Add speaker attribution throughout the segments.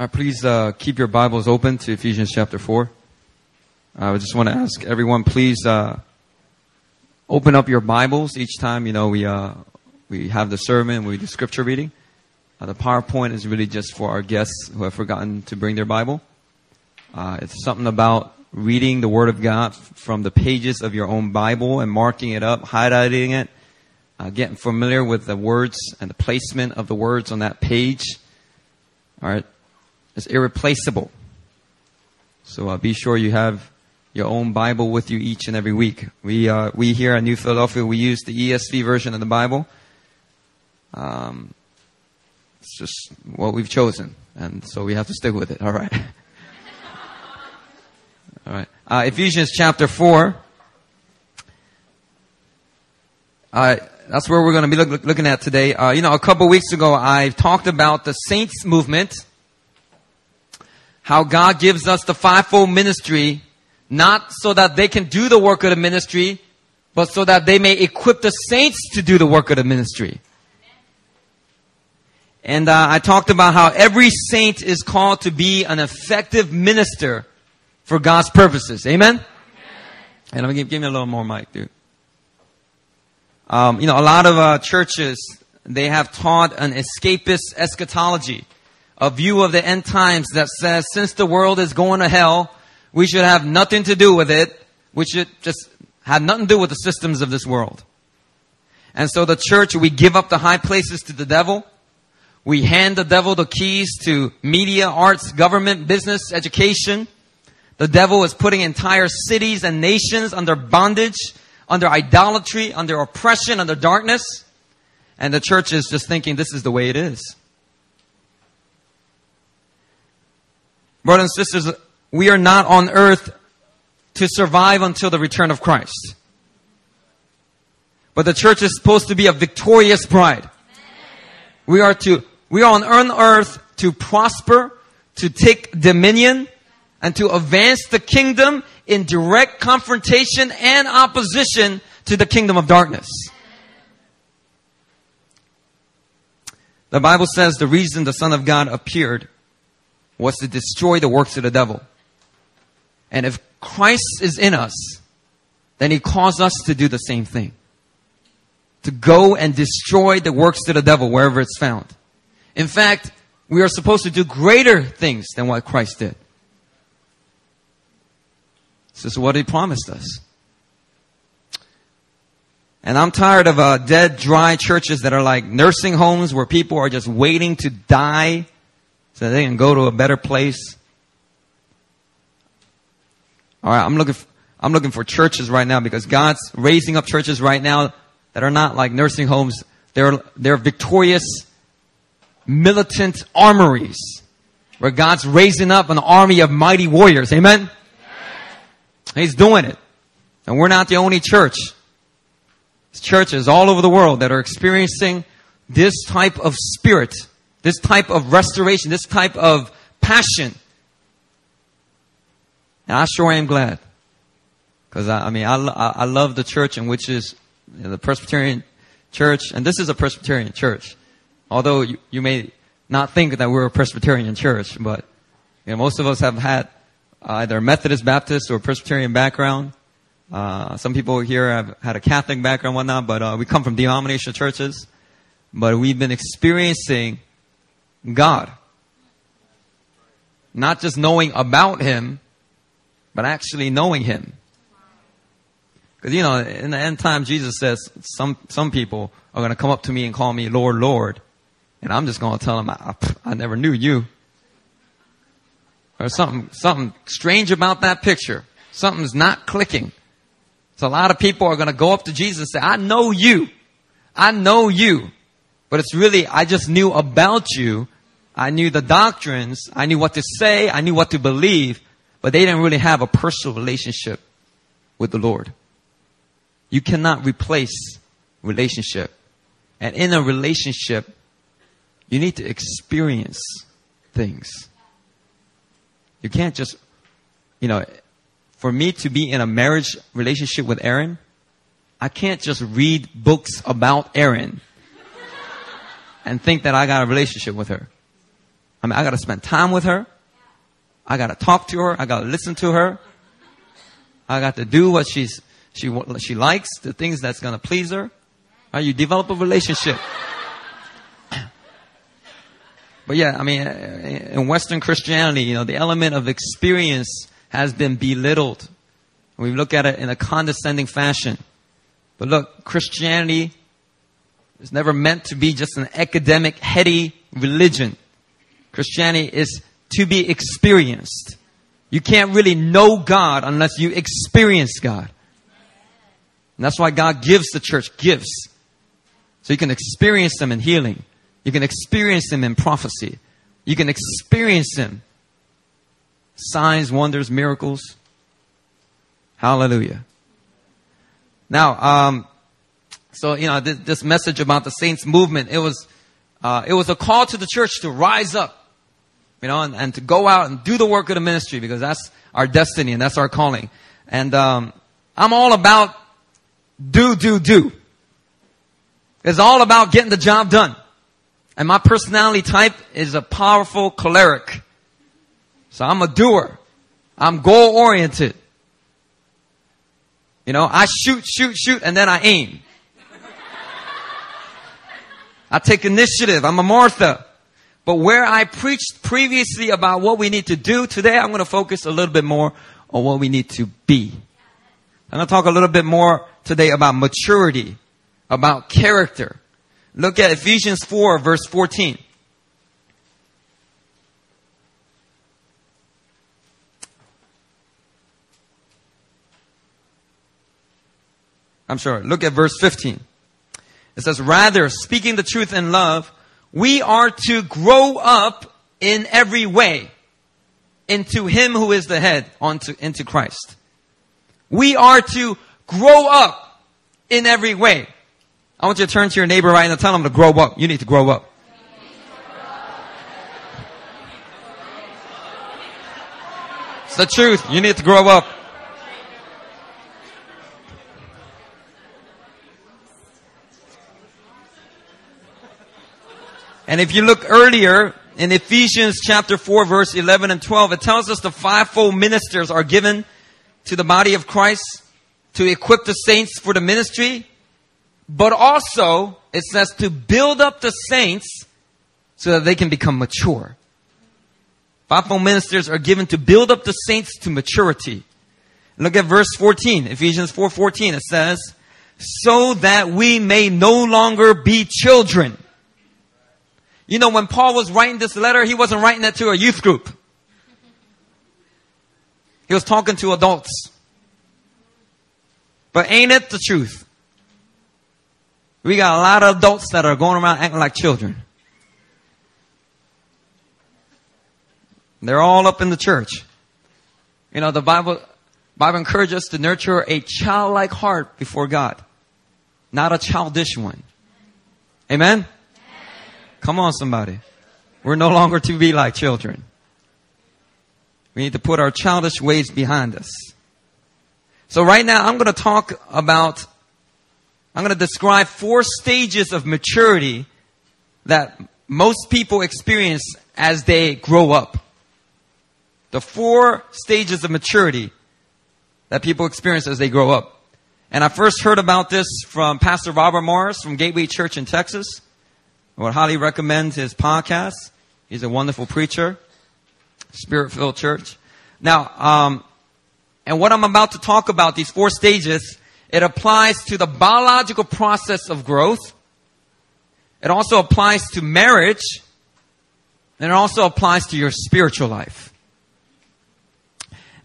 Speaker 1: Uh, please uh, keep your Bibles open to Ephesians chapter 4. I just want to ask everyone, please uh, open up your Bibles each time, you know, we, uh, we have the sermon, we do scripture reading. Uh, the PowerPoint is really just for our guests who have forgotten to bring their Bible. It's something about reading the Word of God from the pages of your own Bible and marking it up, highlighting it, getting familiar with the words and the placement of the words on that page. All right. It's irreplaceable. So uh, be sure you have your own Bible with you each and every week. We, uh, we here at New Philadelphia, we use the ESV version of the Bible. Um, it's just what we've chosen. And so we have to stick with it. All right. All right. Uh, Ephesians chapter 4. Uh, that's where we're going to be look, looking at today. Uh, you know, a couple weeks ago, I talked about the saints movement how God gives us the fivefold ministry, not so that they can do the work of the ministry, but so that they may equip the saints to do the work of the ministry. And uh, I talked about how every saint is called to be an effective minister for God's purposes. Amen? Amen. And I'm give, give me a little more mic, dude. Um, you know, a lot of uh, churches they have taught an escapist eschatology a view of the end times that says since the world is going to hell, we should have nothing to do with it. We should just have nothing to do with the systems of this world. And so the church, we give up the high places to the devil. We hand the devil the keys to media, arts, government, business, education. The devil is putting entire cities and nations under bondage, under idolatry, under oppression, under darkness. And the church is just thinking this is the way it is. Brothers and sisters, we are not on earth to survive until the return of Christ. But the church is supposed to be a victorious bride. We are to, we are on earth to prosper, to take dominion, and to advance the kingdom in direct confrontation and opposition to the kingdom of darkness. The Bible says the reason the Son of God appeared was to destroy the works of the devil. And if Christ is in us, then he calls us to do the same thing. To go and destroy the works of the devil wherever it's found. In fact, we are supposed to do greater things than what Christ did. This is what he promised us. And I'm tired of uh, dead, dry churches that are like nursing homes where people are just waiting to die so they can go to a better place. All right, I'm looking. For, I'm looking for churches right now because God's raising up churches right now that are not like nursing homes. They're they're victorious, militant armories where God's raising up an army of mighty warriors. Amen. He's doing it, and we're not the only church. There's churches all over the world that are experiencing this type of spirit this type of restoration, this type of passion. And I sure am glad. Because I, I, mean, I, I love the church in which is you know, the Presbyterian church, and this is a Presbyterian church. Although you, you may not think that we're a Presbyterian church, but you know, most of us have had either Methodist, Baptist, or Presbyterian background. Uh, some people here have had a Catholic background, whatnot, but uh, we come from denominational churches. But we've been experiencing God. Not just knowing about Him, but actually knowing Him. Because, you know, in the end time, Jesus says some, some people are going to come up to me and call me Lord, Lord. And I'm just going to tell them, I, I never knew you. Or something, something strange about that picture. Something's not clicking. So a lot of people are going to go up to Jesus and say, I know you. I know you. But it's really, I just knew about you. I knew the doctrines. I knew what to say. I knew what to believe. But they didn't really have a personal relationship with the Lord. You cannot replace relationship. And in a relationship, you need to experience things. You can't just, you know, for me to be in a marriage relationship with Erin, I can't just read books about Erin and think that I got a relationship with her. I mean, I gotta spend time with her. I gotta talk to her. I gotta listen to her. I got to do what she's, she, she likes, the things that's gonna please her. Right? You develop a relationship. But yeah, I mean, in Western Christianity, you know, the element of experience has been belittled. We look at it in a condescending fashion. But look, Christianity is never meant to be just an academic, heady religion. Christianity is to be experienced. You can't really know God unless you experience God. And that's why God gives the church gifts. So you can experience them in healing. You can experience them in prophecy. You can experience them. Signs, wonders, miracles. Hallelujah. Now, um, so you know this, this, message about the saints movement. It was, uh, it was a call to the church to rise up, you know, and, and, to go out and do the work of the ministry because that's our destiny and that's our calling. And um, I'm all about do, do, do. It's all about getting the job done. And my personality type is a powerful choleric. So I'm a doer. I'm goal oriented. You know, I shoot, shoot, shoot, and then I aim. I take initiative. I'm a Martha. But where I preached previously about what we need to do, today I'm going to focus a little bit more on what we need to be. I'm going to talk a little bit more today about maturity, about character, Look at Ephesians 4 verse 14. I'm sorry. Look at verse 15. It says, rather, speaking the truth in love, we are to grow up in every way into Him who is the head, onto, into Christ. We are to grow up in every way. I want you to turn to your neighbor right now and tell them to grow up. You need to grow up. It's the truth. You need to grow up. And if you look earlier in Ephesians chapter 4 verse 11 and 12, it tells us the fivefold ministers are given to the body of Christ to equip the saints for the ministry but also, it says to build up the saints so that they can become mature. Fivefold ministers are given to build up the saints to maturity. Look at verse 14, Ephesians 4:14. It says, "So that we may no longer be children." You know, when Paul was writing this letter, he wasn't writing it to a youth group. He was talking to adults. But ain't it the truth? We got a lot of adults that are going around acting like children. They're all up in the church. You know, the Bible, Bible encourages us to nurture a childlike heart before God, not a childish one. Amen? Come on, somebody. We're no longer to be like children. We need to put our childish ways behind us. So right now, I'm going to talk about I'm going to describe four stages of maturity that most people experience as they grow up. The four stages of maturity that people experience as they grow up. And I first heard about this from Pastor Robert Morris from Gateway Church in Texas. I would highly recommend his podcast. He's a wonderful preacher, spirit filled church. Now, um, and what I'm about to talk about, these four stages, it applies to the biological process of growth. It also applies to marriage. And it also applies to your spiritual life.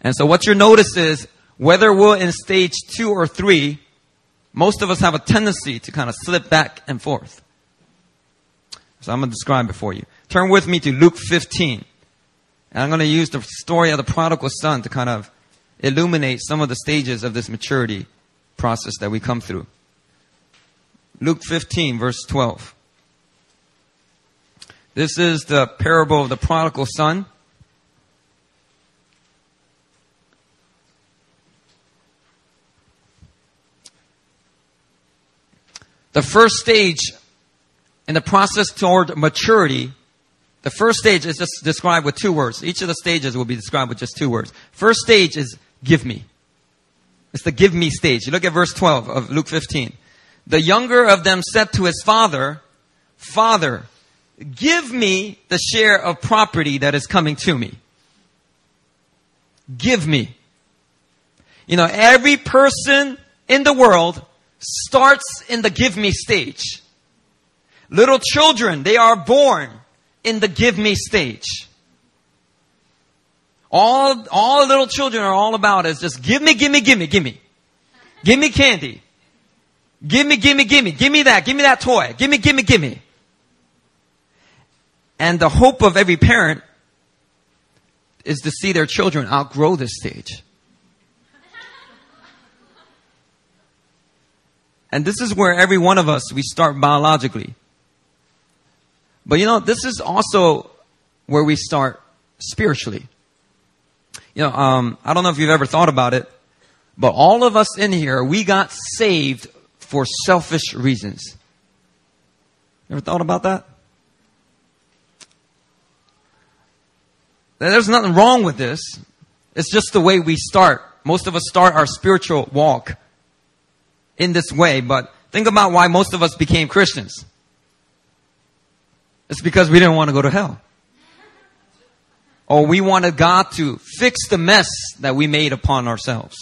Speaker 1: And so what you notice is whether we're in stage two or three, most of us have a tendency to kind of slip back and forth. So I'm going to describe it for you. Turn with me to Luke 15. And I'm going to use the story of the prodigal son to kind of illuminate some of the stages of this maturity process that we come through. Luke 15, verse 12. This is the parable of the prodigal son. The first stage in the process toward maturity, The first stage is just described with two words. Each of the stages will be described with just two words. First stage is give me. It's the give me stage. You look at verse 12 of Luke 15. The younger of them said to his father, Father, give me the share of property that is coming to me. Give me. You know, every person in the world starts in the give me stage. Little children, they are born in the give me stage. All, all little children are all about is just give me, give me, give me, give me. Give me candy. Give me, give me, give me, give me that, give me that toy. Give me, give me, give me. And the hope of every parent is to see their children outgrow this stage. And this is where every one of us, we start biologically. But you know, this is also where we start spiritually. You know, um, I don't know if you've ever thought about it, but all of us in here, we got saved for selfish reasons. Ever thought about that? There's nothing wrong with this. It's just the way we start. Most of us start our spiritual walk in this way, but think about why most of us became Christians. It's because we didn't want to go to hell. Or we wanted God to fix the mess that we made upon ourselves.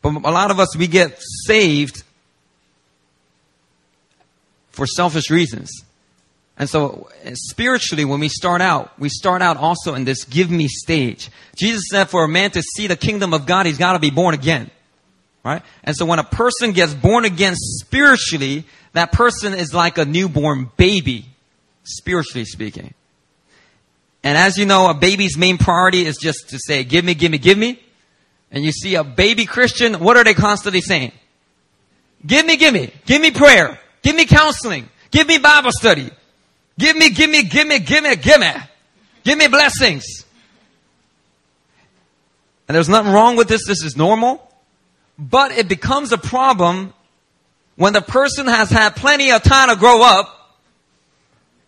Speaker 1: But a lot of us, we get saved for selfish reasons. And so spiritually, when we start out, we start out also in this give me stage. Jesus said for a man to see the kingdom of God, he's got to be born again. Right? And so when a person gets born again spiritually, that person is like a newborn baby, spiritually speaking. And as you know, a baby's main priority is just to say, give me, give me, give me. And you see a baby Christian, what are they constantly saying? Give me, give me, give me prayer, give me counseling, give me Bible study, give me, give me, give me, give me, give me, give me blessings. And there's nothing wrong with this, this is normal. But it becomes a problem when the person has had plenty of time to grow up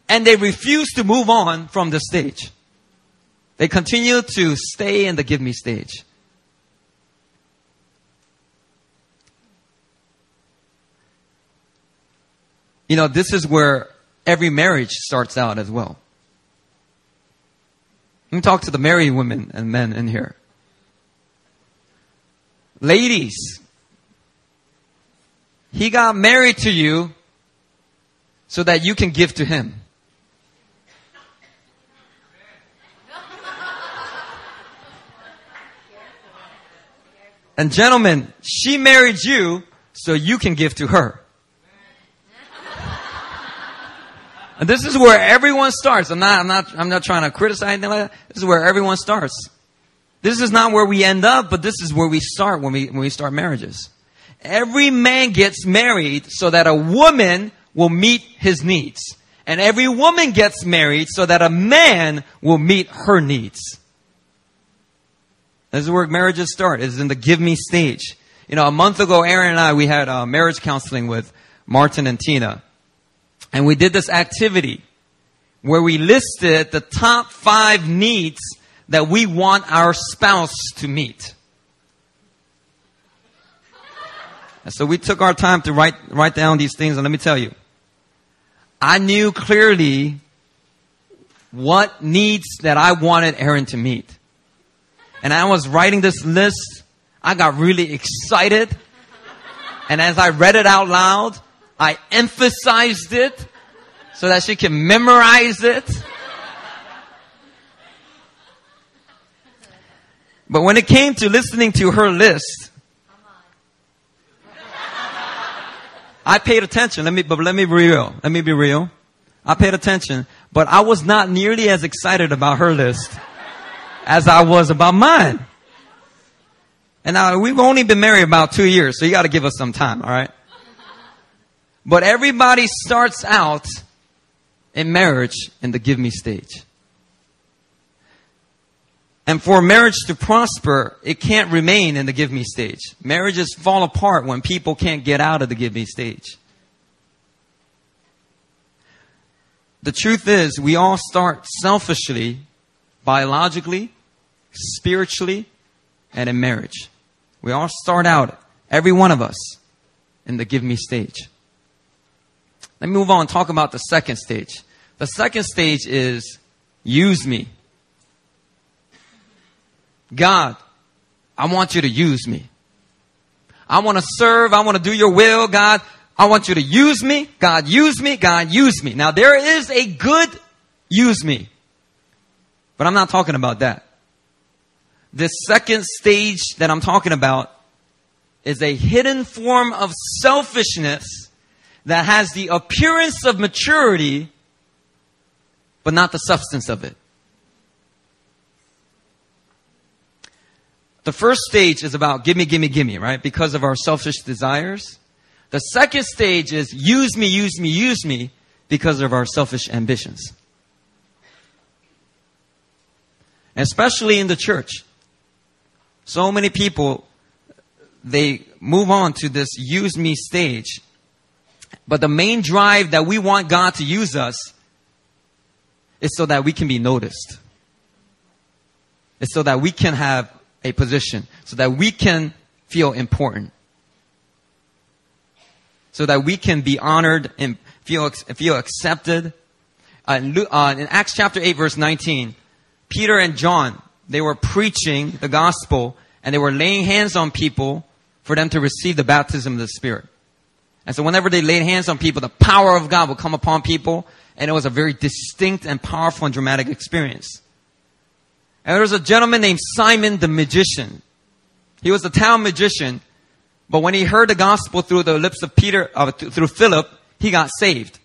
Speaker 1: and they refuse to move on from the stage. They continue to stay in the give me stage. You know, this is where every marriage starts out as well. Let me talk to the married women and men in here. Ladies, he got married to you so that you can give to him. And gentlemen, she married you so you can give to her. And this is where everyone starts. I'm not, I'm not, I'm not trying to criticize anything like that. This is where everyone starts. This is not where we end up, but this is where we start when we, when we start marriages. Every man gets married so that a woman will meet his needs. And every woman gets married so that a man will meet her needs. This is where marriages start, is in the give me stage. You know, a month ago, Erin and I, we had uh, marriage counseling with Martin and Tina. And we did this activity where we listed the top five needs that we want our spouse to meet. And so we took our time to write, write down these things, and let me tell you, I knew clearly what needs that I wanted Erin to meet. And I was writing this list, I got really excited. And as I read it out loud, I emphasized it so that she can memorize it. But when it came to listening to her list, I paid attention. Let me, but let me be real. Let me be real. I paid attention, but I was not nearly as excited about her list as I was about mine. And now we've only been married about two years, so you got to give us some time, all right? But everybody starts out in marriage in the give me stage. And for marriage to prosper, it can't remain in the give me stage. Marriages fall apart when people can't get out of the give me stage. the truth is, we all start selfishly, biologically, spiritually, and in marriage. We all start out, every one of us, in the give me stage. Let me move on and talk about the second stage. The second stage is use me. God, I want you to use me. I want to serve. I want to do your will, God. I want you to use me. God, use me. God, use me. Now there is a good use me. But I'm not talking about that. This second stage that I'm talking about is a hidden form of selfishness that has the appearance of maturity, but not the substance of it. The first stage is about gimme, gimme, gimme, right? Because of our selfish desires. The second stage is use me, use me, use me because of our selfish ambitions. Especially in the church. So many people, they move on to this use me stage. But the main drive that we want God to use us is so that we can be noticed. It's so that we can have a position so that we can feel important. So that we can be honored and feel, feel accepted. Uh, in, uh, in Acts chapter 8 verse 19, Peter and John, they were preaching the gospel and they were laying hands on people for them to receive the baptism of the Spirit. And so whenever they laid hands on people, the power of God would come upon people and it was a very distinct and powerful and dramatic experience. And there was a gentleman named Simon the magician. He was a town magician, but when he heard the gospel through the lips of Peter, uh, through Philip, he got saved.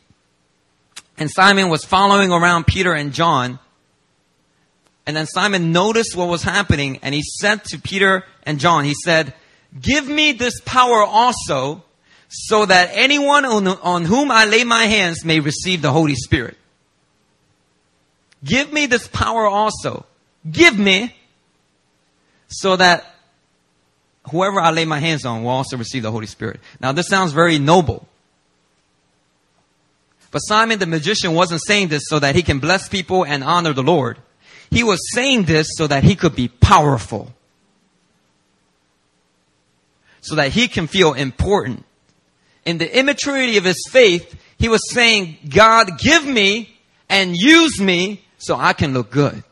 Speaker 1: And Simon was following around Peter and John. And then Simon noticed what was happening and he said to Peter and John, he said, give me this power also so that anyone on, on whom I lay my hands may receive the Holy Spirit. Give me this power also give me so that whoever I lay my hands on will also receive the Holy Spirit. Now this sounds very noble. But Simon the magician wasn't saying this so that he can bless people and honor the Lord. He was saying this so that he could be powerful. So that he can feel important. In the immaturity of his faith, he was saying, God, give me and use me so I can look good.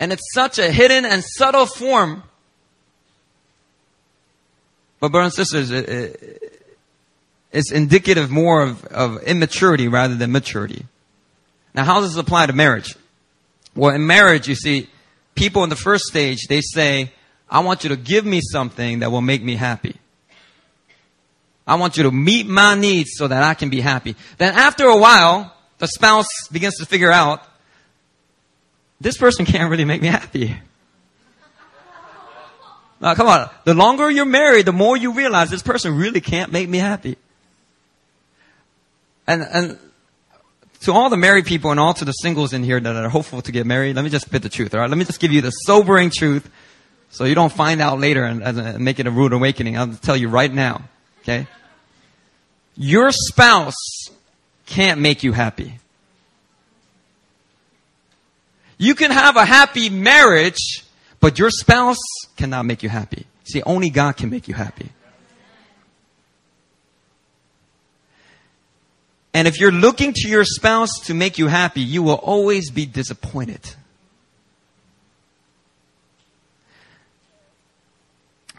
Speaker 1: And it's such a hidden and subtle form. But brothers and sisters, it, it, it's indicative more of, of immaturity rather than maturity. Now, how does this apply to marriage? Well, in marriage, you see, people in the first stage, they say, I want you to give me something that will make me happy. I want you to meet my needs so that I can be happy. Then after a while, the spouse begins to figure out this person can't really make me happy. Now, come on. The longer you're married, the more you realize this person really can't make me happy. And, and to all the married people and all to the singles in here that are hopeful to get married, let me just spit the truth, alright? Let me just give you the sobering truth so you don't find out later and, and make it a rude awakening. I'll tell you right now, okay? Your spouse can't make you happy. You can have a happy marriage, but your spouse cannot make you happy. See, only God can make you happy. And if you're looking to your spouse to make you happy, you will always be disappointed.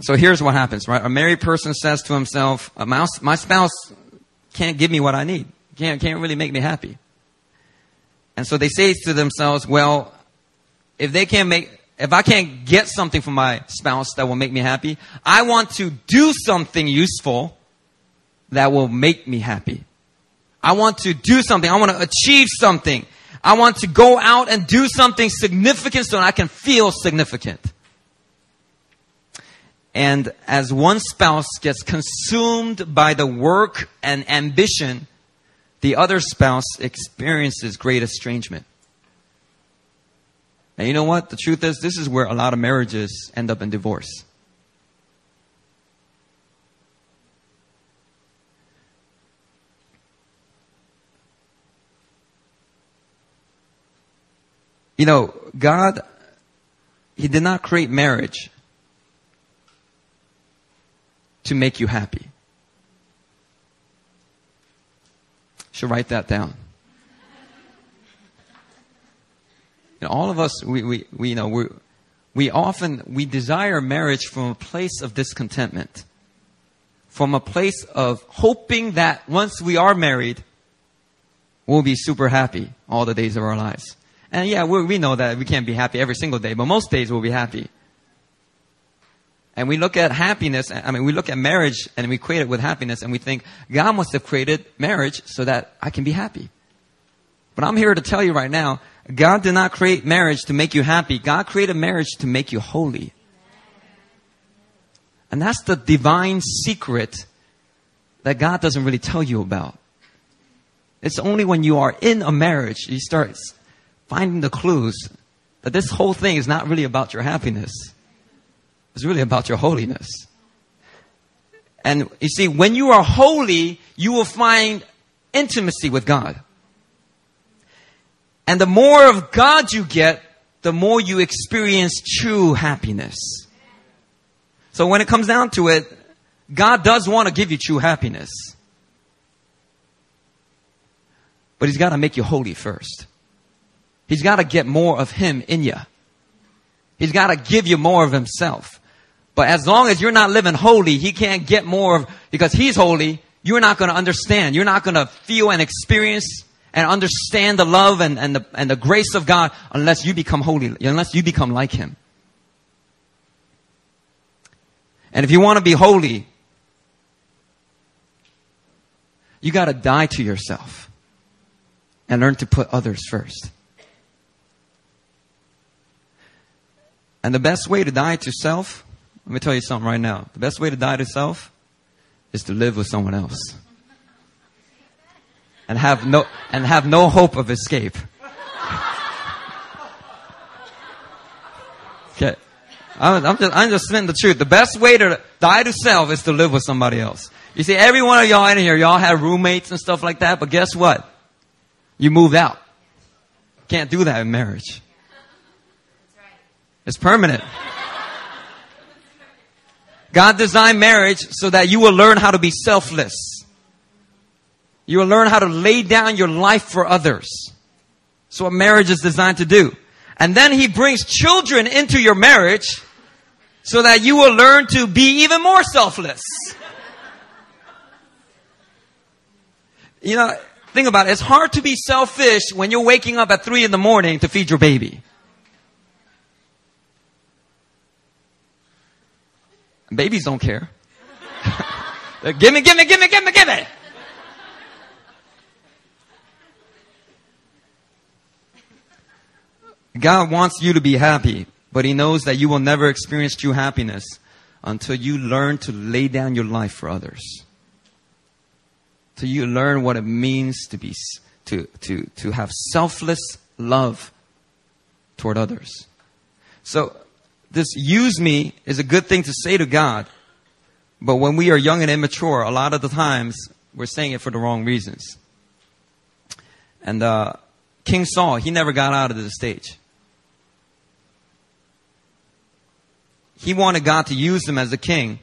Speaker 1: So here's what happens, right? A married person says to himself, my, spouse can't give me what I need. Can't, can't really make me happy. And so they say to themselves, well, if they can't make, if I can't get something from my spouse that will make me happy, I want to do something useful that will make me happy. I want to do something. I want to achieve something. I want to go out and do something significant so I can feel significant. And as one spouse gets consumed by the work and ambition, the other spouse experiences great estrangement. And you know what? The truth is, this is where a lot of marriages end up in divorce. You know, God, He did not create marriage to make you happy. Should write that down. You know, all of us, we, we, we you know, we, we often, we desire marriage from a place of discontentment. From a place of hoping that once we are married, we'll be super happy all the days of our lives. And yeah, we, we know that we can't be happy every single day, but most days we'll be happy. And we look at happiness, I mean, we look at marriage and we equate it with happiness and we think, God must have created marriage so that I can be happy. But I'm here to tell you right now, God did not create marriage to make you happy. God created marriage to make you holy. And that's the divine secret that God doesn't really tell you about. It's only when you are in a marriage, you start finding the clues that this whole thing is not really about your happiness. It's really about your holiness. And you see, when you are holy, you will find intimacy with God. And the more of God you get, the more you experience true happiness. So when it comes down to it, God does want to give you true happiness. But He's got to make you holy first. He's got to get more of Him in you. He's got to give you more of Himself. But as long as you're not living holy, He can't get more of, because He's holy, you're not going to understand. You're not going to feel and experience and understand the love and, and, the, and the grace of God unless you become holy, unless you become like Him. And if you want to be holy, you got to die to yourself and learn to put others first. And the best way to die to self, let me tell you something right now. The best way to die to self is to live with someone else and have no, and have no hope of escape. Okay. I'm, I'm just, I'm just spitting the truth. The best way to die to self is to live with somebody else. You see, every one of y'all in here, y'all have roommates and stuff like that, but guess what? You moved out. Can't do that in marriage. It's permanent. God designed marriage so that you will learn how to be selfless. You will learn how to lay down your life for others. So what marriage is designed to do. And then he brings children into your marriage so that you will learn to be even more selfless. You know, think about it. It's hard to be selfish when you're waking up at three in the morning to feed your baby. Babies don't care. give me, give me, give me, give me, give me. God wants you to be happy, but He knows that you will never experience true happiness until you learn to lay down your life for others. Till you learn what it means to be, to, to, to have selfless love toward others. So, this use me is a good thing to say to God, but when we are young and immature, a lot of the times we're saying it for the wrong reasons. And uh, King Saul, he never got out of the stage. he wanted God to use him as a king.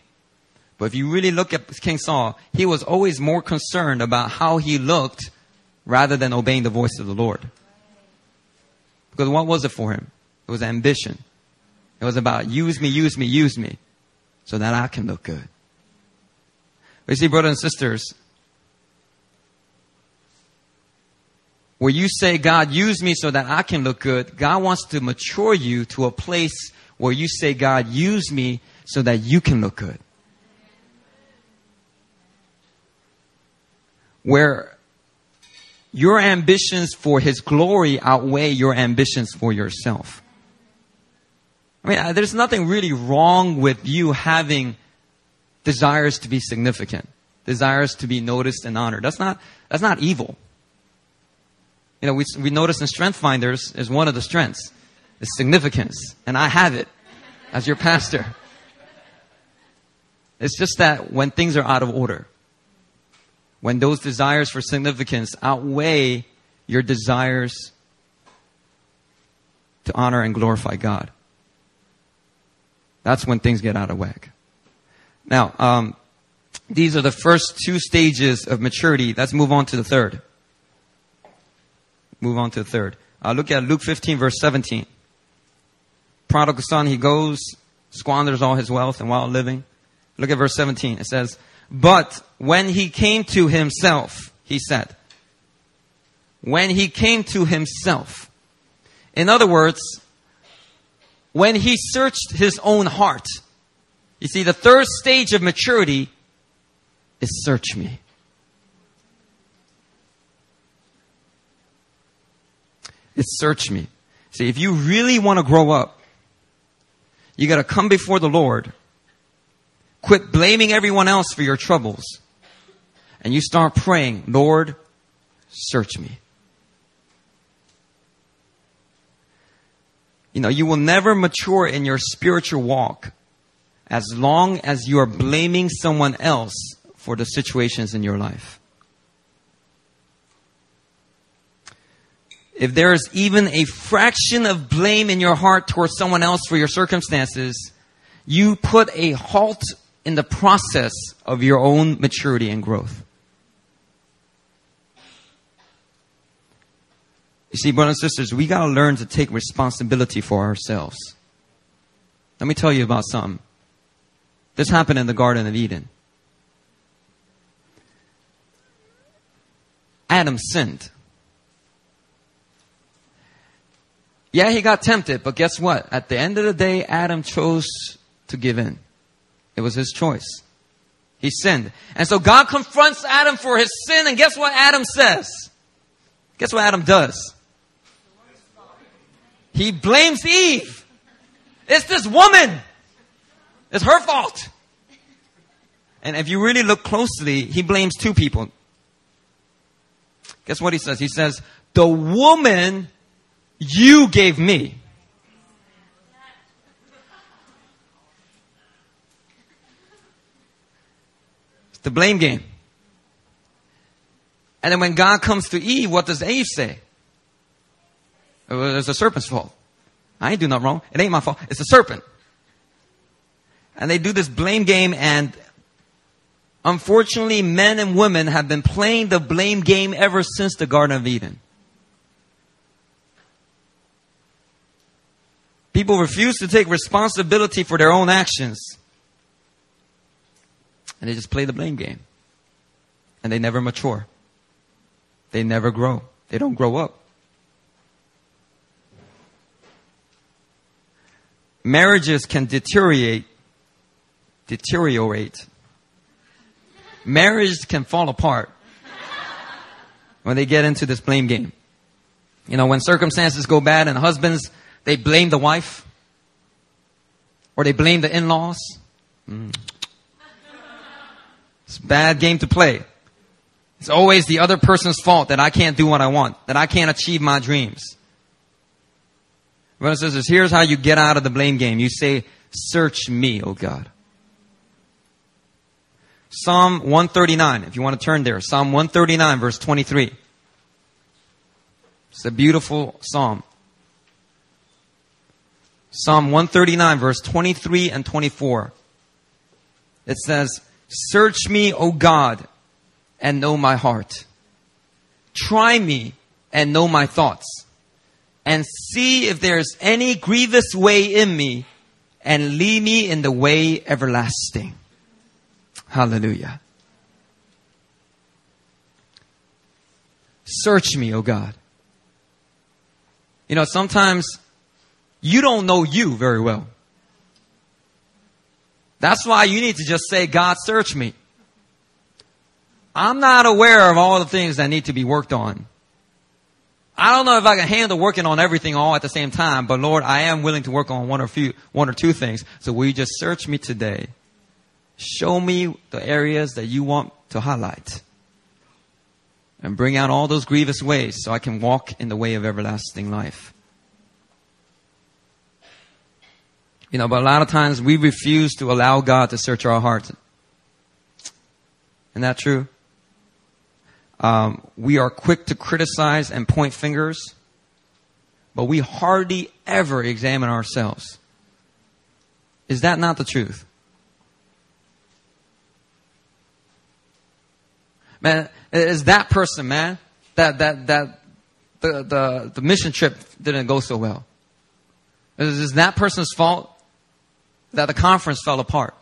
Speaker 1: But if you really look at King Saul, he was always more concerned about how he looked rather than obeying the voice of the Lord. Because what was it for him? It was ambition. It was about use me, use me, use me so that I can look good. But you see, brothers and sisters, where you say, God, use me so that I can look good, God wants to mature you to a place where you say, God, use me so that you can look good. Where your ambitions for His glory outweigh your ambitions for yourself. I mean, uh, there's nothing really wrong with you having desires to be significant, desires to be noticed and honored. That's not, that's not evil. You know, we, we notice in Strength Finders is one of the strengths is significance. And I have it as your pastor. It's just that when things are out of order, when those desires for significance outweigh your desires to honor and glorify God. That's when things get out of whack. Now, um, these are the first two stages of maturity. Let's move on to the third. Move on to the third. Uh, look at Luke 15, verse 17. Prodigal son, he goes, squanders all his wealth and while living. Look at verse 17. It says, But when he came to himself, he said, When he came to himself. In other words, when he searched his own heart. You see, the third stage of maturity is search me. It's search me. See, if you really want to grow up, you gotta come before the Lord, quit blaming everyone else for your troubles, and you start praying, Lord, search me. You know, you will never mature in your spiritual walk as long as you are blaming someone else for the situations in your life. If there is even a fraction of blame in your heart towards someone else for your circumstances, you put a halt in the process of your own maturity and growth. You see, brothers and sisters, we gotta learn to take responsibility for ourselves. Let me tell you about something. This happened in the Garden of Eden. Adam sinned. Yeah, he got tempted, but guess what? At the end of the day, Adam chose to give in. It was his choice. He sinned. And so God confronts Adam for his sin, and guess what Adam says? Guess what Adam does? He blames Eve. It's this woman. It's her fault. And if you really look closely, he blames two people. Guess what he says? He says, the woman you gave me. It's the blame game. And then when God comes to Eve, what does Eve say? It's the serpent's fault. I ain't do nothing wrong. It ain't my fault. It's the serpent. And they do this blame game and unfortunately men and women have been playing the blame game ever since the Garden of Eden. People refuse to take responsibility for their own actions. And they just play the blame game. And they never mature. They never grow. They don't grow up. Marriages can deteriorate, deteriorate. Marriages can fall apart when they get into this blame game. You know, when circumstances go bad and husbands, they blame the wife or they blame the in-laws. Mm. It's a bad game to play. It's always the other person's fault that I can't do what I want, that I can't achieve my dreams. Brothers and sisters, here's how you get out of the blame game. You say, search me, O God. Psalm 139, if you want to turn there. Psalm 139 verse 23. It's a beautiful psalm. Psalm 139 verse 23 and 24. It says, Search me, O God, and know my heart. Try me and know my thoughts and see if there's any grievous way in me and lead me in the way everlasting. Hallelujah. Search me, O God. You know, sometimes you don't know you very well. That's why you need to just say, God, search me. I'm not aware of all the things that need to be worked on. I don't know if I can handle working on everything all at the same time, but Lord, I am willing to work on one or few, one or two things. So will you just search me today? Show me the areas that you want to highlight. And bring out all those grievous ways so I can walk in the way of everlasting life. You know, but a lot of times we refuse to allow God to search our hearts. Isn't that true? Um, we are quick to criticize and point fingers. but we hardly ever examine ourselves. Is that not the truth? Man, is that person, man, that, that, that, the, the, the mission trip didn't go so well? Is, is that person's fault that the conference fell apart?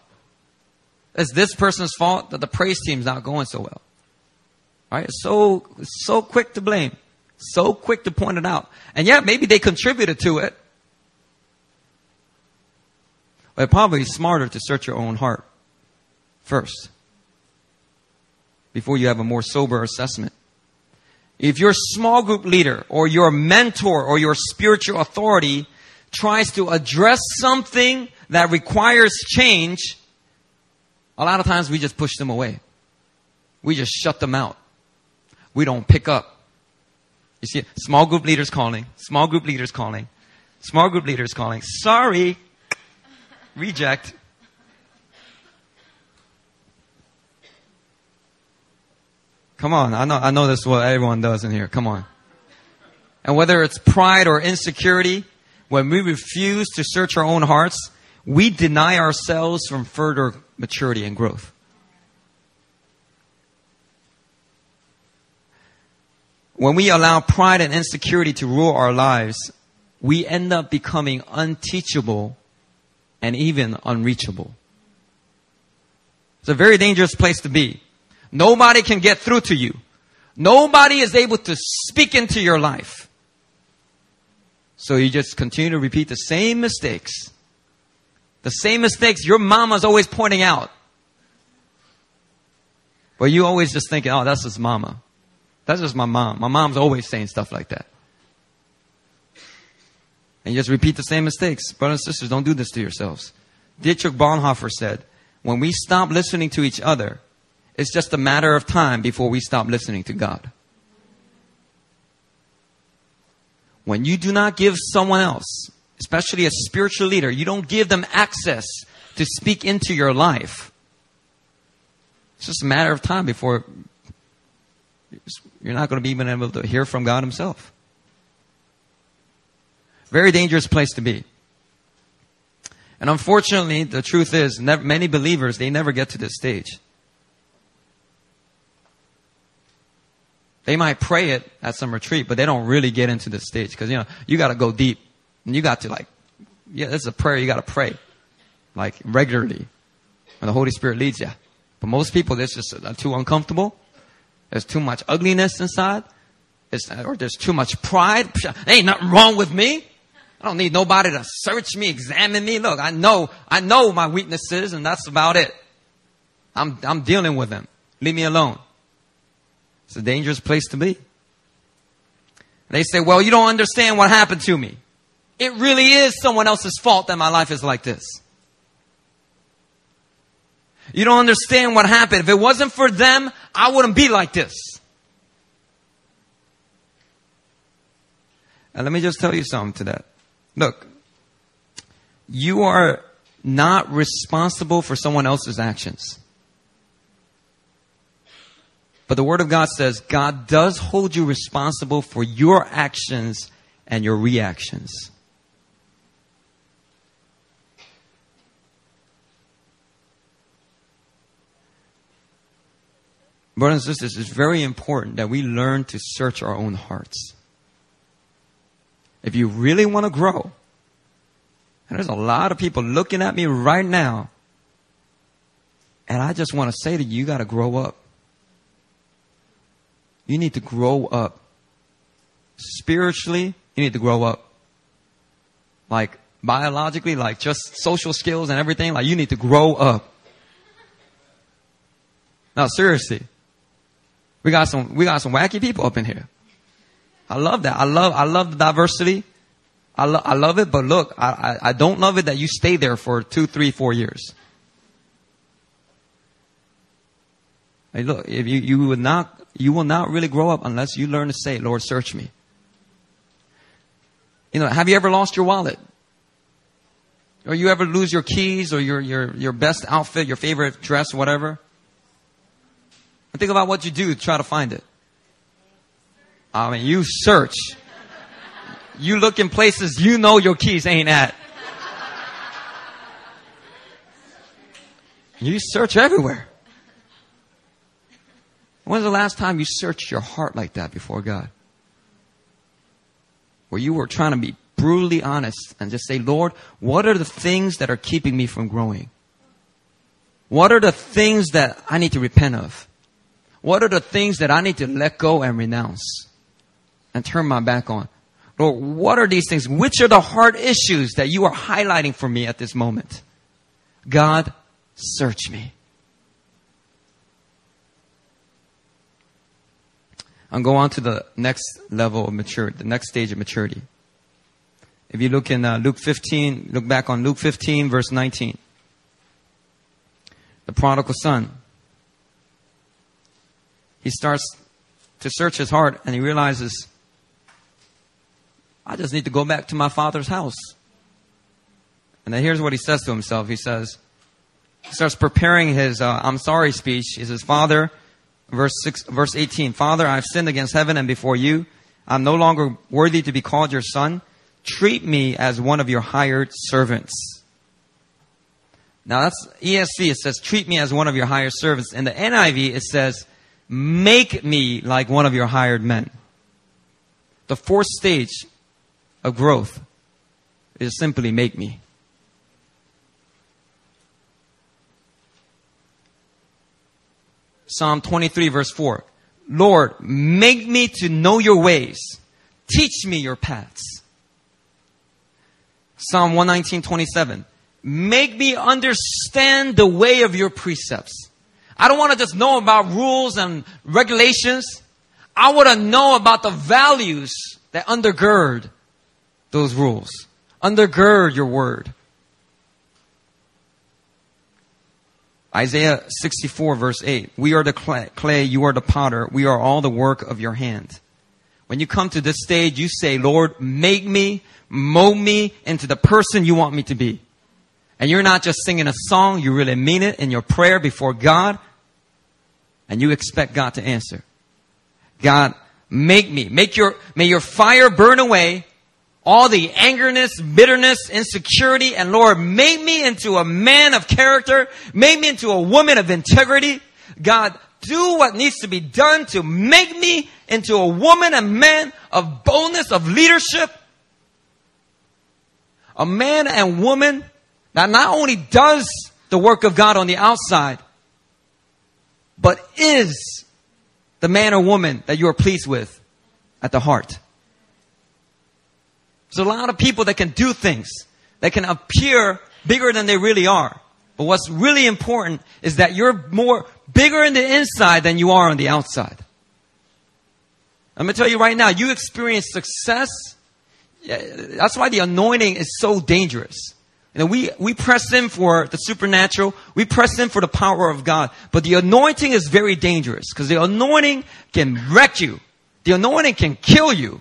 Speaker 1: Is this person's fault that the praise team's not going so well? Right, so so quick to blame, so quick to point it out, and yeah, maybe they contributed to it. But probably smarter to search your own heart first before you have a more sober assessment. If your small group leader or your mentor or your spiritual authority tries to address something that requires change, a lot of times we just push them away. We just shut them out. We don't pick up. You see, small group leaders calling, small group leaders calling, small group leaders calling. Sorry, reject. Come on, I know, I know this is what everyone does in here. Come on. And whether it's pride or insecurity, when we refuse to search our own hearts, we deny ourselves from further maturity and growth. When we allow pride and insecurity to rule our lives, we end up becoming unteachable and even unreachable. It's a very dangerous place to be. Nobody can get through to you. Nobody is able to speak into your life. So you just continue to repeat the same mistakes. The same mistakes your mama's always pointing out. But you always just thinking, oh, that's just mama. That's just my mom. My mom's always saying stuff like that. And you just repeat the same mistakes. Brothers and sisters, don't do this to yourselves. Dietrich Bonhoeffer said, when we stop listening to each other, it's just a matter of time before we stop listening to God. When you do not give someone else, especially a spiritual leader, you don't give them access to speak into your life. It's just a matter of time before you're not going to be even able to hear from God Himself. Very dangerous place to be. And unfortunately, the truth is, many believers, they never get to this stage. They might pray it at some retreat, but they don't really get into the stage because you know you got to go deep and you got to like, yeah, this is a prayer you got to pray like regularly when the Holy Spirit leads you. But most people, it's just uh, too uncomfortable. There's too much ugliness inside, it's, or there's too much pride. There ain't nothing wrong with me. I don't need nobody to search me, examine me. Look, I know, I know my weaknesses, and that's about it. I'm, I'm dealing with them. Leave me alone. It's a dangerous place to be. They say, well, you don't understand what happened to me. It really is someone else's fault that my life is like this. You don't understand what happened. If it wasn't for them, I wouldn't be like this. And let me just tell you something to that. Look, you are not responsible for someone else's actions. But the Word of God says God does hold you responsible for your actions and your reactions. Brothers and sisters, it's very important that we learn to search our own hearts. If you really want to grow, and there's a lot of people looking at me right now, and I just want to say to you, you got to grow up. You need to grow up. Spiritually, you need to grow up. Like biologically, like just social skills and everything, like you need to grow up. Now seriously. We got some we got some wacky people up in here. I love that. I love I love the diversity. I, lo- I love it, but look, I, I, I don't love it that you stay there for two, three, four years. Hey, look, if you, you would not you will not really grow up unless you learn to say, Lord, search me. You know, have you ever lost your wallet? Or you ever lose your keys or your, your, your best outfit, your favorite dress, whatever? Think about what you do to try to find it. I mean, you search. You look in places you know your keys ain't at. You search everywhere. When's the last time you searched your heart like that before God? Where you were trying to be brutally honest and just say, Lord, what are the things that are keeping me from growing? What are the things that I need to repent of? What are the things that I need to let go and renounce and turn my back on? Lord, what are these things? Which are the hard issues that you are highlighting for me at this moment? God, search me. I'll go on to the next level of maturity, the next stage of maturity. If you look in uh, Luke 15, look back on Luke 15, verse 19. The prodigal son. He starts to search his heart and he realizes, I just need to go back to my father's house. And then here's what he says to himself. He says, he starts preparing his uh, I'm sorry speech. He says, Father, verse six, verse 18, Father, I've sinned against heaven and before you. I'm no longer worthy to be called your son. Treat me as one of your hired servants. Now that's ESV. It says, treat me as one of your hired servants. In the NIV, it says, make me like one of your hired men. The fourth stage of growth is simply make me. Psalm 23 verse 4. Lord, make me to know your ways. Teach me your paths. Psalm 119, 27. Make me understand the way of your precepts. I don't want to just know about rules and regulations. I want to know about the values that undergird those rules. Undergird your word. Isaiah 64 verse 8. We are the clay, you are the potter, we are all the work of your hand. When you come to this stage, you say, Lord, make me, mold me into the person you want me to be. And you're not just singing a song, you really mean it in your prayer before God, and you expect God to answer. God, make me, make your, may your fire burn away all the angerness, bitterness, insecurity, and Lord, make me into a man of character, make me into a woman of integrity. God, do what needs to be done to make me into a woman and man of boldness, of leadership. A man and woman that not only does the work of God on the outside, but is the man or woman that you are pleased with at the heart. There's a lot of people that can do things that can appear bigger than they really are. But what's really important is that you're more bigger in the inside than you are on the outside. I'm going to tell you right now, you experience success. That's why the anointing is so dangerous. Know, we, we press in for the supernatural. We press in for the power of God. But the anointing is very dangerous because the anointing can wreck you. The anointing can kill you.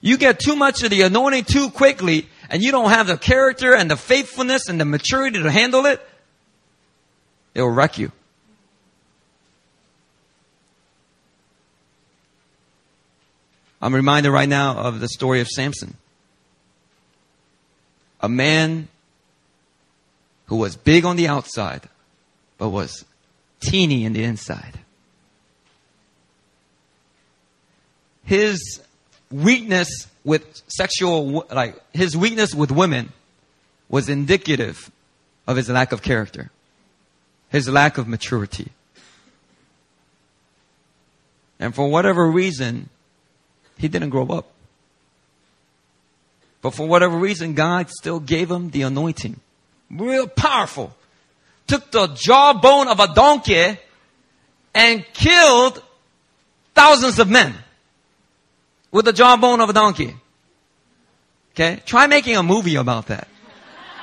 Speaker 1: You get too much of the anointing too quickly and you don't have the character and the faithfulness and the maturity to handle it, it will wreck you. I'm reminded right now of the story of Samson. A man who was big on the outside, but was teeny in the inside. His weakness with sexual, like his weakness with women was indicative of his lack of character, his lack of maturity. And for whatever reason, he didn't grow up. But for whatever reason, God still gave him the anointing. Real powerful. Took the jawbone of a donkey and killed thousands of men with the jawbone of a donkey. Okay? Try making a movie about that.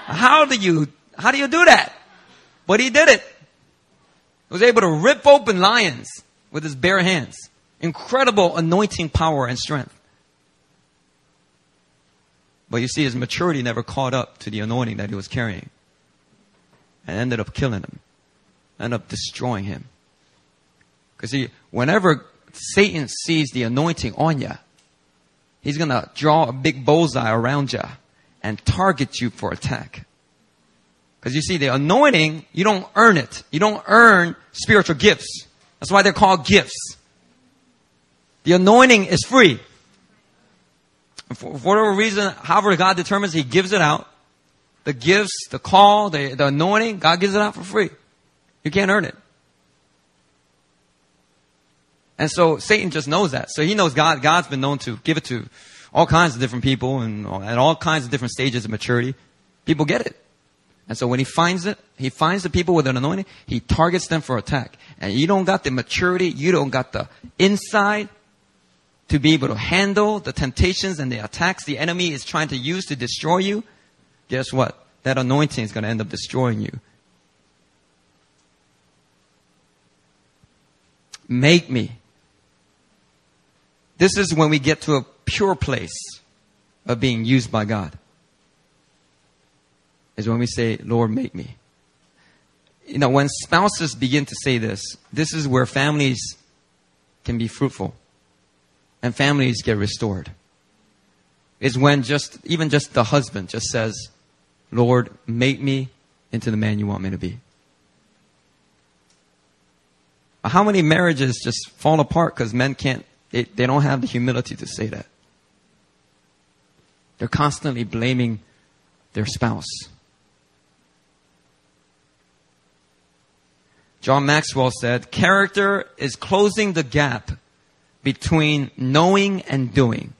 Speaker 1: How do you, how do you do that? But he did it. He was able to rip open lions with his bare hands. Incredible anointing power and strength. But you see, his maturity never caught up to the anointing that he was carrying. And ended up killing him. Ended up destroying him. Because see, whenever Satan sees the anointing on you, He's going to draw a big bullseye around you and target you for attack. Because you see, the anointing, you don't earn it. You don't earn spiritual gifts. That's why they're called gifts. The anointing is free. For, for whatever reason, however God determines, He gives it out. The gifts, the call, the, the anointing, God gives it out for free. You can't earn it. And so Satan just knows that. So he knows God, God's been known to give it to all kinds of different people and at all kinds of different stages of maturity. People get it. And so when he finds it, he finds the people with an anointing, he targets them for attack. And you don't got the maturity, you don't got the insight to be able to handle the temptations and the attacks the enemy is trying to use to destroy you. Guess what? That anointing is going to end up destroying you. Make me. This is when we get to a pure place of being used by God. Is when we say, Lord, make me. You know, when spouses begin to say this, this is where families can be fruitful and families get restored. Is when just, even just the husband just says, Lord, make me into the man you want me to be. How many marriages just fall apart because men can't, they, they don't have the humility to say that? They're constantly blaming their spouse. John Maxwell said, character is closing the gap between knowing and doing.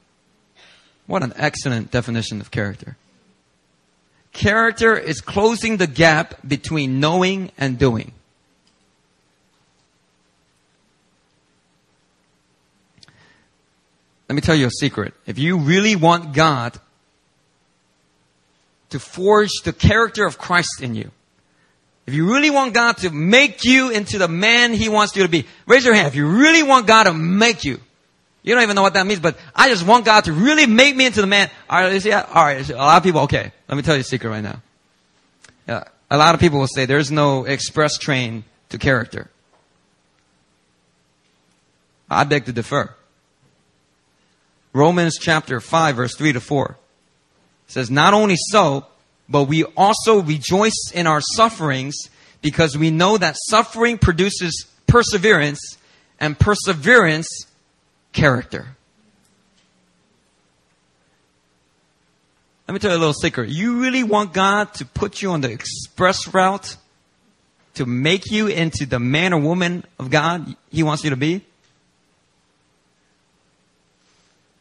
Speaker 1: What an excellent definition of character. Character is closing the gap between knowing and doing. Let me tell you a secret. If you really want God to forge the character of Christ in you, if you really want God to make you into the man He wants you to be, raise your hand. If you really want God to make you, you don't even know what that means, but I just want God to really make me into the man. All right, see, all right. A lot of people, okay. Let me tell you a secret right now. Yeah, a lot of people will say there's no express train to character. I beg to differ. Romans chapter 5 verse 3 to 4 says, Not only so, but we also rejoice in our sufferings because we know that suffering produces perseverance and perseverance character. Let me tell you a little secret. You really want God to put you on the express route to make you into the man or woman of God He wants you to be?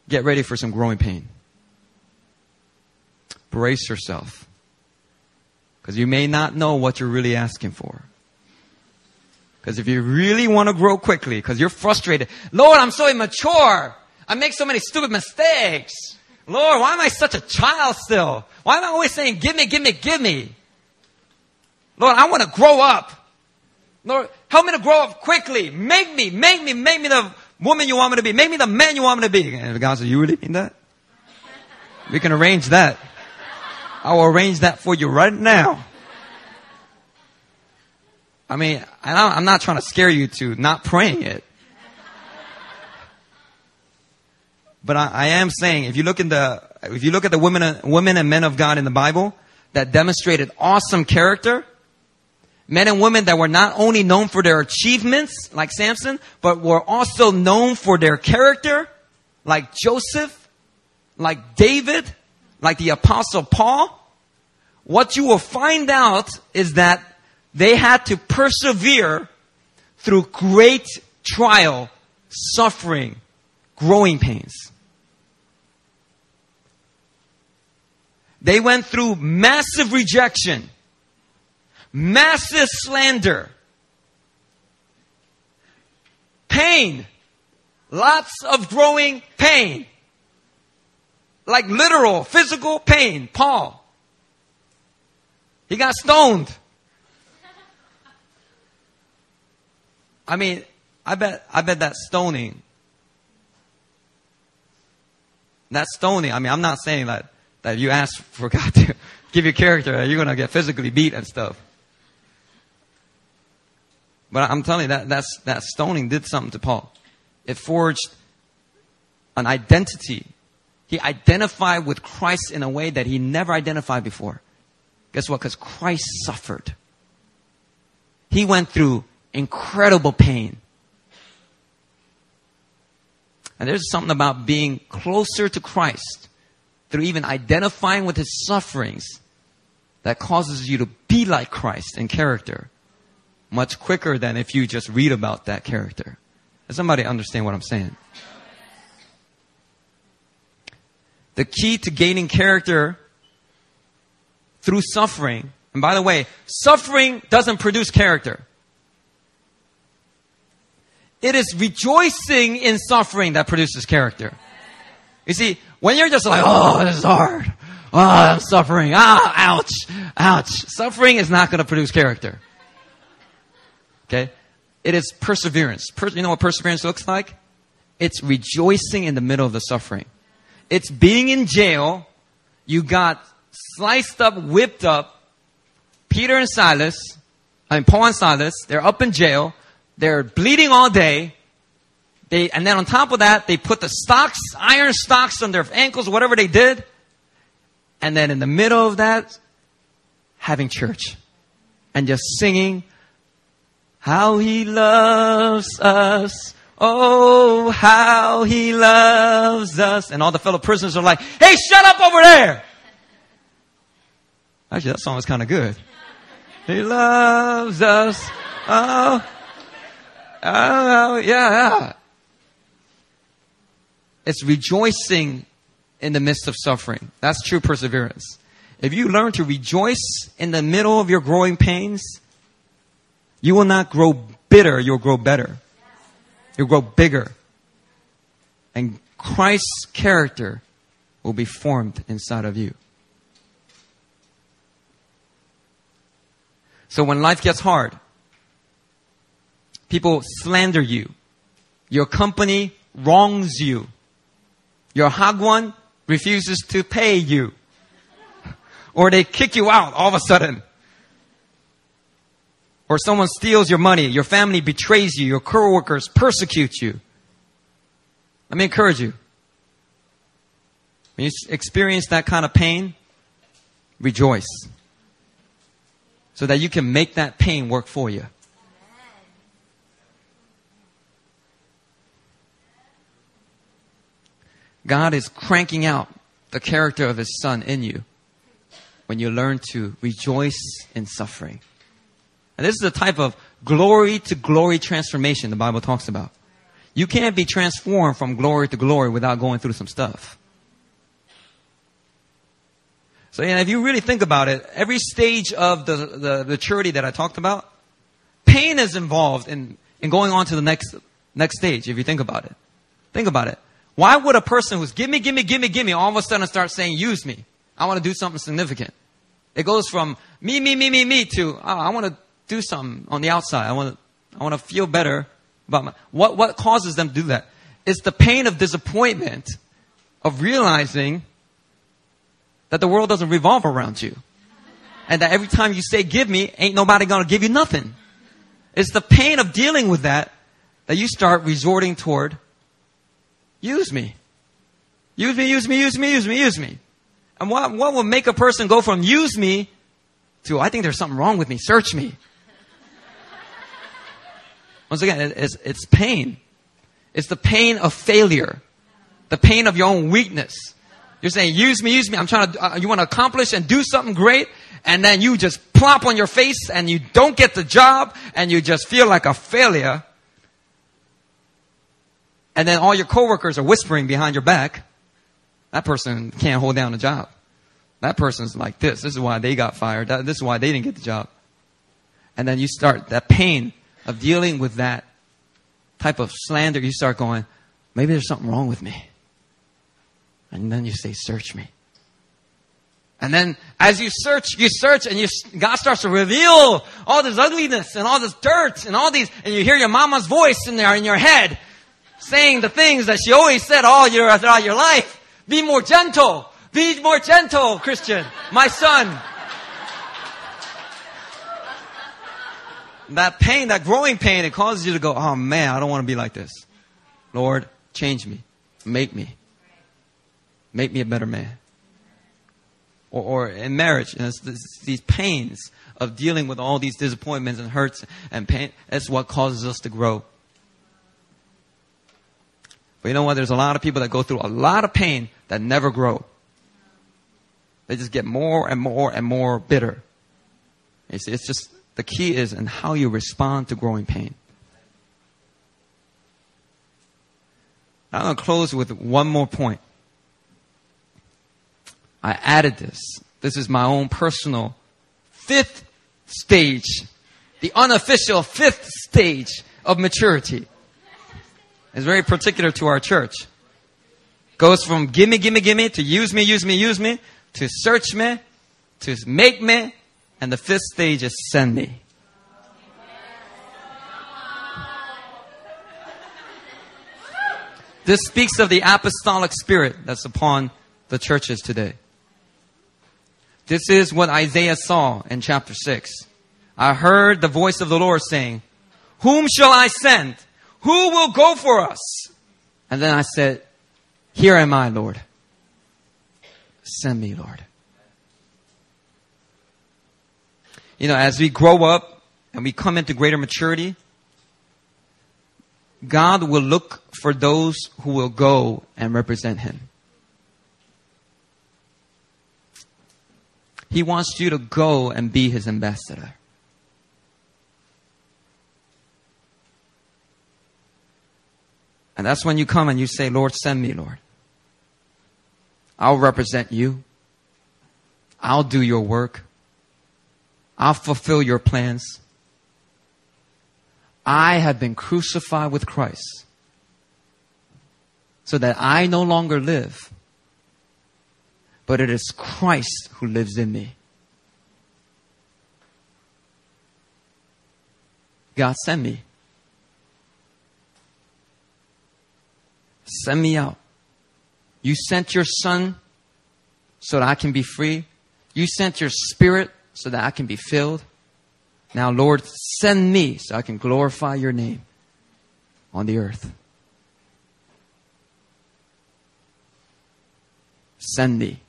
Speaker 1: Get ready for some growing pain. Brace yourself. Because you may not know what you're really asking for. Because if you really want to grow quickly, because you're frustrated, Lord, I'm so immature. I make so many stupid mistakes. Lord, why am I such a child still? Why am I always saying, give me, give me, give me? Lord, I want to grow up. Lord, help me to grow up quickly. Make me, make me, make me the woman you want me to be. Make me the man you want me to be. And God said, you really mean that? We can arrange that. I will arrange that for you right now. I mean, I'm not trying to scare you to not praying it. But I, I, am saying, if you look in the, if you look at the women, women and men of God in the Bible that demonstrated awesome character, men and women that were not only known for their achievements, like Samson, but were also known for their character, like Joseph, like David, like the apostle Paul, what you will find out is that they had to persevere through great trial, suffering, growing pains. They went through massive rejection massive slander, pain, lots of growing pain, like literal physical pain. Paul, he got stoned. I mean, I bet, I bet that stoning, that stoning, I mean, I'm not saying that, that you ask for God to give you character, you're going to get physically beat and stuff. But I'm telling you that that's, that stoning did something to Paul. It forged an identity He identified with Christ in a way that he never identified before. Guess what? Because Christ suffered. He went through incredible pain. And there's something about being closer to Christ through even identifying with his sufferings that causes you to be like Christ in character much quicker than if you just read about that character. Does somebody understand what I'm saying? The key to gaining character through suffering, and by the way, suffering doesn't produce character. It is rejoicing in suffering that produces character. You see, when you're just like, oh, this is hard. Oh, I'm suffering. Ah, ouch, ouch. Suffering is not going to produce character. Okay? It is perseverance. Per- you know what perseverance looks like? It's rejoicing in the middle of the suffering. It's being in jail. You got sliced up, whipped up. Peter and Silas, I mean, Paul and Silas, they're up in jail. They're bleeding all day. They, and then on top of that, they put the stocks, iron stocks on their ankles, whatever they did. And then in the middle of that, having church and just singing, how he loves us. Oh, how he loves us. And all the fellow prisoners are like, hey, shut up over there. Actually, that song is kind of good. He loves us. Oh, oh, yeah, yeah. It's rejoicing in the midst of suffering. That's true perseverance. If you learn to rejoice in the middle of your growing pains, you will not grow bitter, you'll grow better. You'll grow bigger. And Christ's character will be formed inside of you. So when life gets hard, people slander you. Your company wrongs you. Your hagwon refuses to pay you. Or they kick you out all of a sudden. Or someone steals your money, your family betrays you, your coworkers persecute you. Let me encourage you. When you experience that kind of pain, rejoice. So that you can make that pain work for you. God is cranking out the character of His Son in you when you learn to rejoice in suffering. And this is the type of glory to glory transformation the Bible talks about. You can't be transformed from glory to glory without going through some stuff. So, yeah, if you really think about it, every stage of the, the, maturity that I talked about, pain is involved in, in going on to the next, next stage, if you think about it. Think about it. Why would a person who's give me, give me, give me, give me, all of a sudden start saying use me? I want to do something significant. It goes from me, me, me, me, me to, oh, I want to do something on the outside. I want to, I want to feel better about my, what, what causes them to do that? It's the pain of disappointment of realizing that the world doesn't revolve around you. And that every time you say give me, ain't nobody gonna give you nothing. It's the pain of dealing with that that you start resorting toward use me. Use me, use me, use me, use me, use me. And what, what will make a person go from use me to I think there's something wrong with me, search me. Once again, it's, it's pain. It's the pain of failure. The pain of your own weakness. You're saying, use me, use me. I'm trying to, uh, you want to accomplish and do something great. And then you just plop on your face and you don't get the job and you just feel like a failure. And then all your coworkers are whispering behind your back. That person can't hold down a job. That person's like this. This is why they got fired. This is why they didn't get the job. And then you start that pain of dealing with that type of slander, you start going, maybe there's something wrong with me. And then you say, search me. And then as you search, you search and you, God starts to reveal all this ugliness and all this dirt and all these, and you hear your mama's voice in there in your head saying the things that she always said all your, throughout your life. Be more gentle. Be more gentle, Christian. My son. That pain, that growing pain, it causes you to go, oh man, I don't want to be like this. Lord, change me. Make me. make me a better man. Or, or in marriage, you know, this, these pains of dealing with all these disappointments and hurts and pain, that's what causes us to grow. But you know what? There's a lot of people that go through a lot of pain that never grow. They just get more and more and more bitter. You see, it's just, the key is in how you respond to growing pain. I'm going to close with one more point. I added this. This is my own personal fifth stage, the unofficial fifth stage of maturity. It's very particular to our church. Goes from gimme, gimme, gimme to use me, use me, use me to search me to make me and the fifth stage is send me. This speaks of the apostolic spirit that's upon the churches today. This is what Isaiah saw in chapter 6. I heard the voice of the Lord saying, Whom shall I send? Who will go for us? And then I said, Here am I, Lord. Send me, Lord. You know, as we grow up and we come into greater maturity, God will look for those who will go and represent Him. He wants you to go and be His ambassador. And that's when you come and you say, Lord, send me, Lord. I'll represent you. I'll do your work. I'll fulfill your plans. I have been crucified with Christ so that I no longer live, but it is Christ who lives in me. God send me. Send me out. You sent your son so that I can be free. You sent your spirit so that I can be filled. Now, Lord, send me so I can glorify your name on the earth. Send me.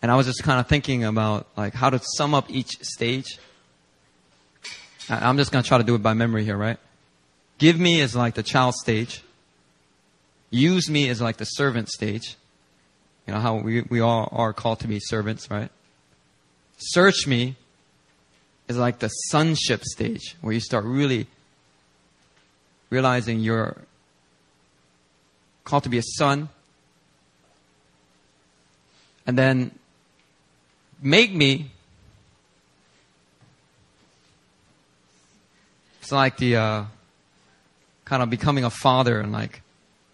Speaker 1: And I was just kind of thinking about like how to sum up each stage. I'm just going to try to do it by memory here, right? Give me is like the child stage. Use me as like the servant stage. You know how we, we all are called to be servants, right? Search me is like the sonship stage where you start really realizing you're called to be a son. And then make me it's like the uh, kind of becoming a father and like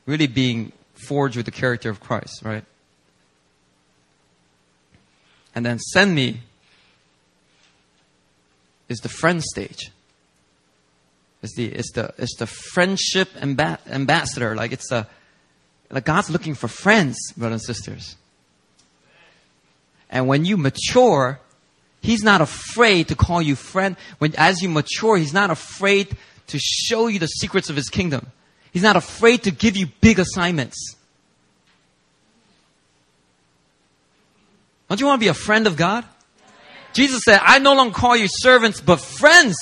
Speaker 1: really being forged with the character of Christ, right? And then send me is the friend stage. It's the it's the it's the friendship amba- ambassador. Like it's a like God's looking for friends, brothers and sisters. And when you mature, He's not afraid to call you friend. When as you mature, He's not afraid to show you the secrets of His kingdom. He's not afraid to give you big assignments. Don't you want to be a friend of God? Jesus said, I no longer call you servants, but friends.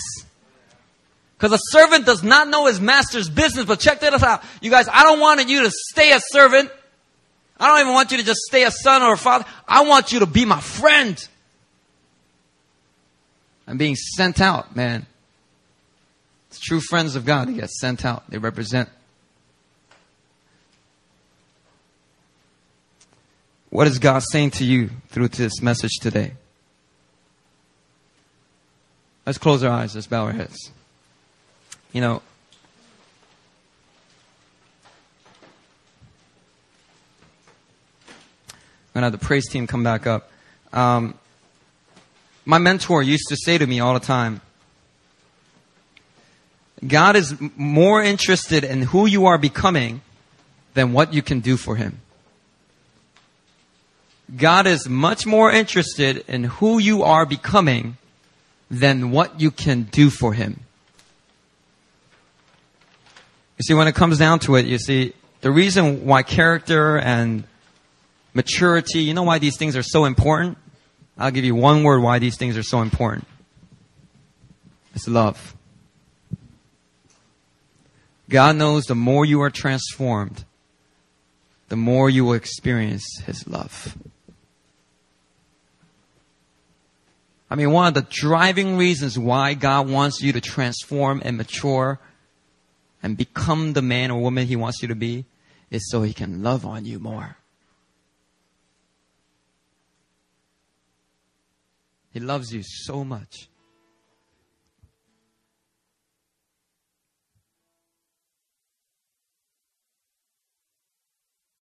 Speaker 1: Because a servant does not know his master's business. But check this out. You guys, I don't want you to stay a servant. I don't even want you to just stay a son or a father. I want you to be my friend. I'm being sent out, man. It's true friends of God. They get sent out. They represent. What is God saying to you through this message today? Let's close our eyes. Let's bow our heads. You know, I'm going to have the praise team come back up. Um, my mentor used to say to me all the time, God is more interested in who you are becoming than what you can do for Him. God is much more interested in who you are becoming than what you can do for him. You see, when it comes down to it, you see, the reason why character and maturity, you know why these things are so important? I'll give you one word why these things are so important. It's love. God knows the more you are transformed, the more you will experience His love. I mean, one of the driving reasons why God wants you to transform and mature and become the man or woman He wants you to be is so He can love on you more. He loves you so much.